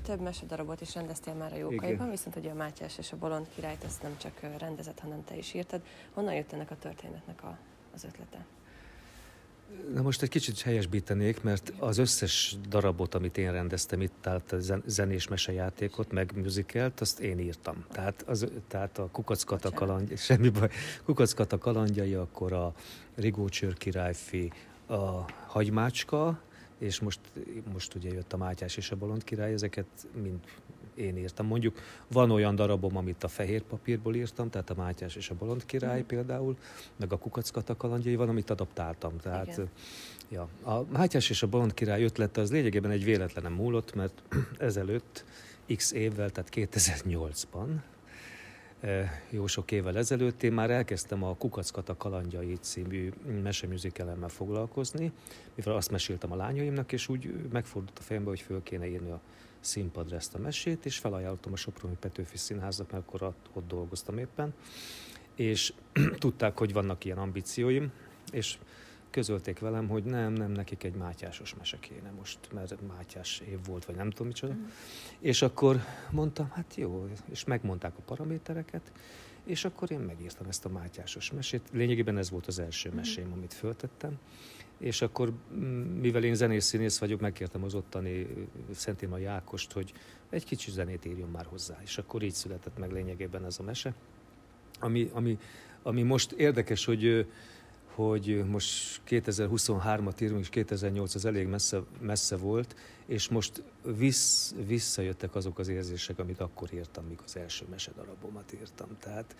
ugye több mesedarabot is rendeztél már a Jókaiban, viszont ugye a Mátyás és a Bolond királyt ezt nem csak rendezett, hanem te is írtad. Honnan jött ennek a történetnek a, az ötlete? Na most egy kicsit helyesbítenék, mert az összes darabot, amit én rendeztem itt, tehát a zenés mesejátékot, meg musicalt, azt én írtam. Tehát, az, tehát a Kukackata kalandja, semmi baj, Kukackata kalandjai, akkor a Rigó Csőr királyfi, a Hagymácska, és most, most ugye jött a Mátyás és a Bolond király, ezeket mind én írtam. Mondjuk van olyan darabom, amit a fehér papírból írtam, tehát a Mátyás és a Bolond király mm. például, meg a Kukackata kalandjai van, amit adaptáltam. Tehát, Igen. ja, a Mátyás és a Bolond király ötlete az lényegében egy véletlenem múlott, mert ezelőtt x évvel, tehát 2008-ban, jó sok évvel ezelőtt. Én már elkezdtem a Kukackata kalandjai című meseműzikelemmel foglalkozni, mivel azt meséltem a lányaimnak, és úgy megfordult a fejembe, hogy föl kéne írni a színpadra ezt a mesét, és felajánlottam a Soproni Petőfi Színháznak, mert akkor ott dolgoztam éppen, és tudták, hogy vannak ilyen ambícióim, és közölték velem, hogy nem, nem, nekik egy mátyásos mese kéne most, mert mátyás év volt, vagy nem tudom micsoda. Mm. És akkor mondtam, hát jó, és megmondták a paramétereket, és akkor én megírtam ezt a mátyásos mesét. Lényegében ez volt az első mm. mesém, amit föltettem. És akkor, mivel én zenész színész vagyok, megkértem az ottani Szentéma Jákost, hogy egy kicsi zenét írjon már hozzá. És akkor így született meg lényegében ez a mese. Ami, ami, ami most érdekes, hogy hogy most 2023-at írunk, és 2008 az elég messze, messze volt, és most vissz, visszajöttek azok az érzések, amit akkor írtam, mikor az első mesedarabomat írtam. Tehát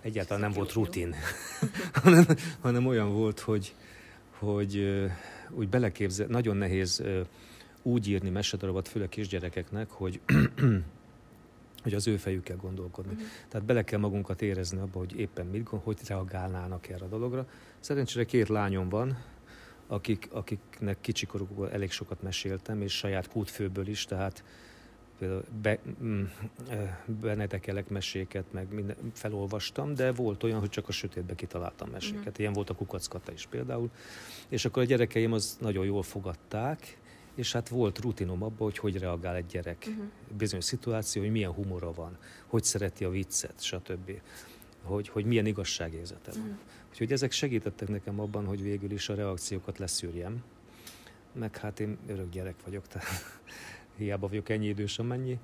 egyáltalán nem volt rutin, hanem, hanem olyan volt, hogy, hogy úgy beleképzel, nagyon nehéz úgy írni mesedarabot, főleg kisgyerekeknek, hogy hogy az ő fejükkel gondolkodni. Uh-huh. Tehát bele kell magunkat érezni abba, hogy éppen mit, hogy reagálnának erre a dologra. Szerencsére két lányom van, akik, akiknek kicsikorukból elég sokat meséltem, és saját kútfőből is, tehát például be, mm, benedekelek meséket, meg minden, felolvastam, de volt olyan, hogy csak a sötétbe kitaláltam meséket. Uh-huh. Ilyen volt a kukackata is például. És akkor a gyerekeim az nagyon jól fogadták, és hát volt rutinom abban, hogy hogy reagál egy gyerek uh-huh. bizonyos szituáció, hogy milyen humora van, hogy szereti a viccet, stb. Hogy, hogy milyen igazságérzete van. Uh-huh. Úgyhogy ezek segítettek nekem abban, hogy végül is a reakciókat leszűrjem. Meg hát én örök gyerek vagyok, tehát hiába vagyok ennyi idős, amennyi.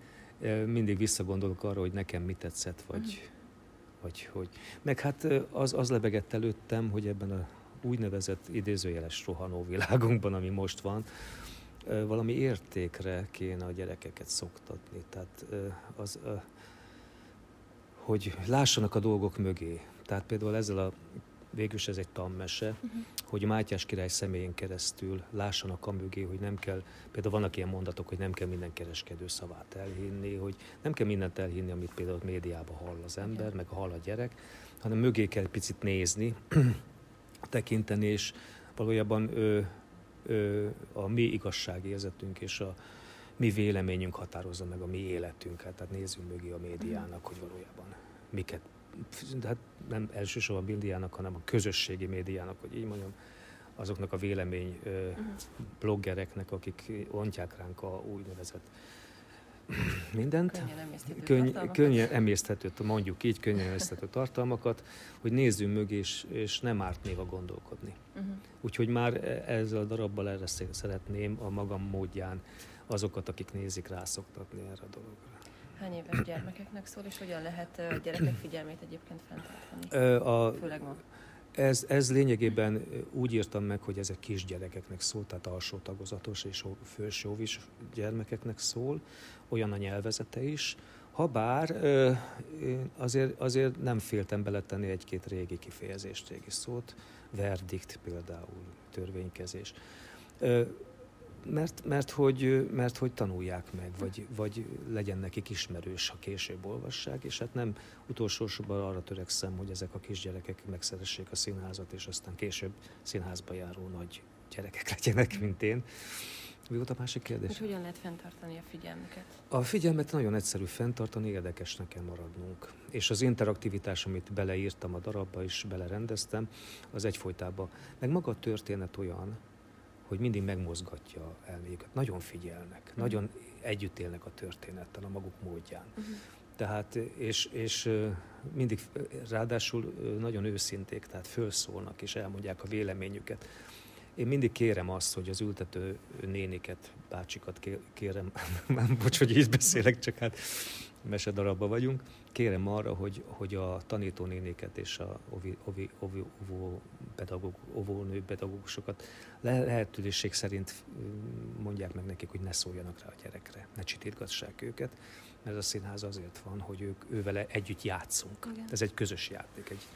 Mindig visszagondolok arra, hogy nekem mit tetszett, vagy, uh-huh. vagy hogy. Meg hát az, az lebegett előttem, hogy ebben a úgynevezett idézőjeles rohanó világunkban, ami most van, valami értékre kéne a gyerekeket szoktatni. Tehát az, hogy lássanak a dolgok mögé. Tehát például ezzel a végülis ez egy tanmese, uh-huh. hogy Mátyás király személyén keresztül lássanak a mögé, hogy nem kell, például vannak ilyen mondatok, hogy nem kell minden kereskedő szavát elhinni, hogy nem kell mindent elhinni, amit például a médiában hall az ember, okay. meg hall a gyerek, hanem mögé kell picit nézni, tekinteni, és valójában a mi igazságérzetünk és a mi véleményünk határozza meg a mi életünket. Tehát nézzünk mögé a médiának, hogy valójában miket, de hát nem elsősorban a médiának, hanem a közösségi médiának, hogy így mondjam, azoknak a vélemény bloggereknek, akik ontják ránk a úgynevezett mindent. Könnyen emészthető, Könny, könnyen emészthető mondjuk így, könnyen emészthető tartalmakat, hogy nézzünk mögé, és, és nem árt néha gondolkodni. Uh-huh. Úgyhogy már e, ezzel a darabbal erre szeretném a magam módján azokat, akik nézik, rászoktatni erre a dologra. Hány éves gyermekeknek szól, és hogyan lehet gyerekek figyelmét egyébként fenntartani? A, Főleg ma. Ez, ez lényegében úgy írtam meg, hogy ezek kisgyerekeknek szól, tehát alsó tagozatos és felső is gyermekeknek szól, olyan a nyelvezete is, Habár azért, azért nem féltem beletenni egy-két régi kifejezést, régi szót, verdikt például, törvénykezés mert, mert, hogy, mert hogy tanulják meg, vagy, vagy legyen nekik ismerős, ha később olvassák, és hát nem utolsó sorban arra törekszem, hogy ezek a kisgyerekek megszeressék a színházat, és aztán később színházba járó nagy gyerekek legyenek, mint én. Mi volt a másik kérdés? Hogy hogyan lehet fenntartani a figyelmüket? A figyelmet nagyon egyszerű fenntartani, érdekesnek kell maradnunk. És az interaktivitás, amit beleírtam a darabba, és belerendeztem, az egyfolytában. Meg maga a történet olyan, hogy mindig megmozgatja elméjüket. Nagyon figyelnek, mm. nagyon együtt élnek a történettel a maguk módján. Uh-huh. Tehát, és, és mindig ráadásul nagyon őszinték, tehát fölszólnak és elmondják a véleményüket. Én mindig kérem azt, hogy az ültető néniket, bácsikat kérem, bocs, hogy így beszélek, csak hát mesedarabban vagyunk, kérem arra, hogy, hogy a tanítónénéket és a ovi, ovi, ovi, ovó, pedagóg, óvónő pedagógusokat le, lehetőség szerint mondják meg nekik, hogy ne szóljanak rá a gyerekre, ne csitítgassák őket, mert a színház azért van, hogy ők, ővele együtt játszunk. Igen. Ez egy közös játék, egy,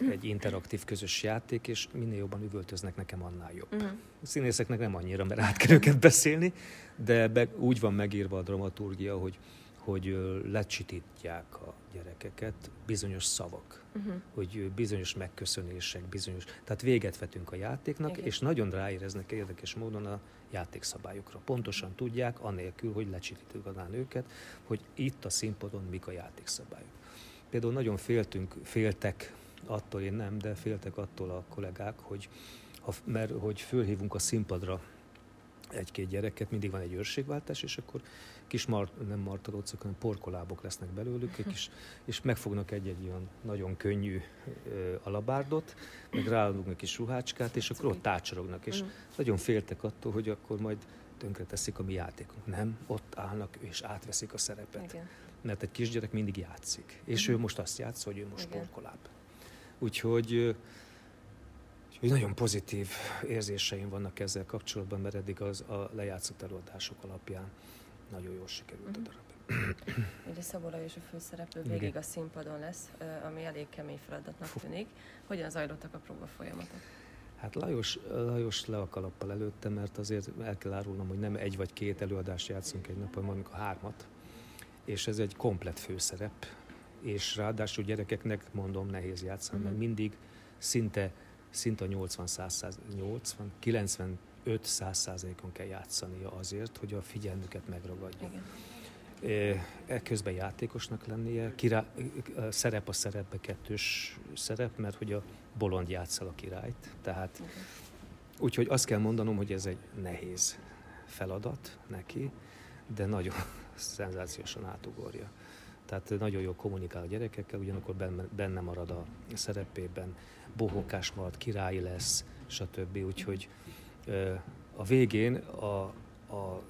egy interaktív közös játék, és minél jobban üvöltöznek, nekem annál jobb. Uh-huh. A színészeknek nem annyira, mert át kell őket beszélni, de be, úgy van megírva a dramaturgia, hogy hogy lecsitítják a gyerekeket bizonyos szavak, uh-huh. hogy bizonyos megköszönések, bizonyos... Tehát véget vetünk a játéknak, Igen. és nagyon ráéreznek érdekes módon a játékszabályokra. Pontosan tudják, anélkül, hogy lecsitítjuk őket, hogy itt a színpadon mik a játékszabályok. Például nagyon féltünk, féltek attól, én nem, de féltek attól a kollégák, hogy ha, mert hogy fölhívunk a színpadra egy-két gyereket, mindig van egy őrségváltás, és akkor kis mar, nem martarócok, hanem porkolábok lesznek belőlük, és, és megfognak egy-egy olyan nagyon könnyű ö, alabárdot, meg ráadunk egy kis ruhácskát, és akkor ott tácsorognak, és mm. nagyon féltek attól, hogy akkor majd tönkre teszik a mi játékunk. Nem, ott állnak és átveszik a szerepet. Igen. Mert egy kisgyerek mindig játszik, és mm. ő most azt játsz, hogy ő most Igen. porkoláb. Úgyhogy Úgyhogy nagyon pozitív érzéseim vannak ezzel kapcsolatban, mert eddig az a lejátszott előadások alapján nagyon jól sikerült a darab. Ugye Szabola és a főszereplő végig Igen. a színpadon lesz, ami elég kemény feladatnak tűnik. Hogyan zajlottak a próba folyamatok? Hát Lajos, Lajos le a kalappal előtte, mert azért el kell árulnom, hogy nem egy vagy két előadást játszunk egy napon, hanem a hármat. És ez egy komplet főszerep, és ráadásul gyerekeknek mondom nehéz játszani, uh-huh. mert mhm. mindig szinte, szinte a 80 80 95 100 százalékon kell játszania azért, hogy a figyelmüket megragadja. Igen. E, közben játékosnak lennie, kirá, szerep a szerepbe kettős szerep, mert hogy a bolond játszal a királyt. Tehát, uh-huh. úgyhogy azt kell mondanom, hogy ez egy nehéz feladat neki, de nagyon szenzációsan átugorja. Tehát nagyon jól kommunikál a gyerekekkel, ugyanakkor benne, benne marad a szerepében, bohókás marad, királyi lesz, stb. Úgyhogy a végén a, a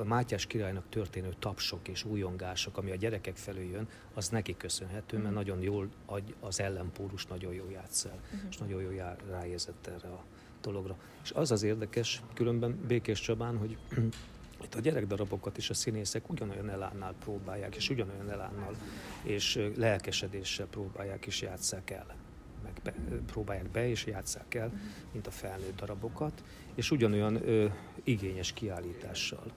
a Mátyás királynak történő tapsok és újongások, ami a gyerekek felől jön, az neki köszönhető, mert mhm. nagyon jól az ellenpólus nagyon jól játsz el, uh-huh. és nagyon jól ráérzett erre a dologra. És az az érdekes, különben Békés Csabán, hogy itt a gyerekdarabokat is a színészek ugyanolyan elánnal próbálják, és ugyanolyan elánnal és lelkesedéssel próbálják és játsszák el. Meg be, próbálják be és játsszák el, mint a felnőtt darabokat, és ugyanolyan ö, igényes kiállítással.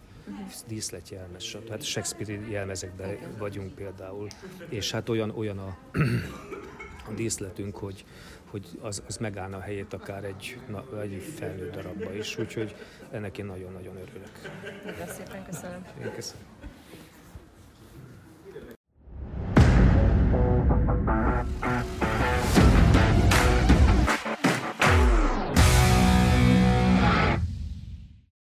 Díszletjelmez, hát Shakespeare jelmezekben vagyunk például, és hát olyan, olyan a díszletünk, hogy, hogy az, az megállna a helyét akár egy, na, egy felnőtt darabba is, úgyhogy ennek én nagyon-nagyon örülök. Nagyon szépen köszönöm. Én köszönöm.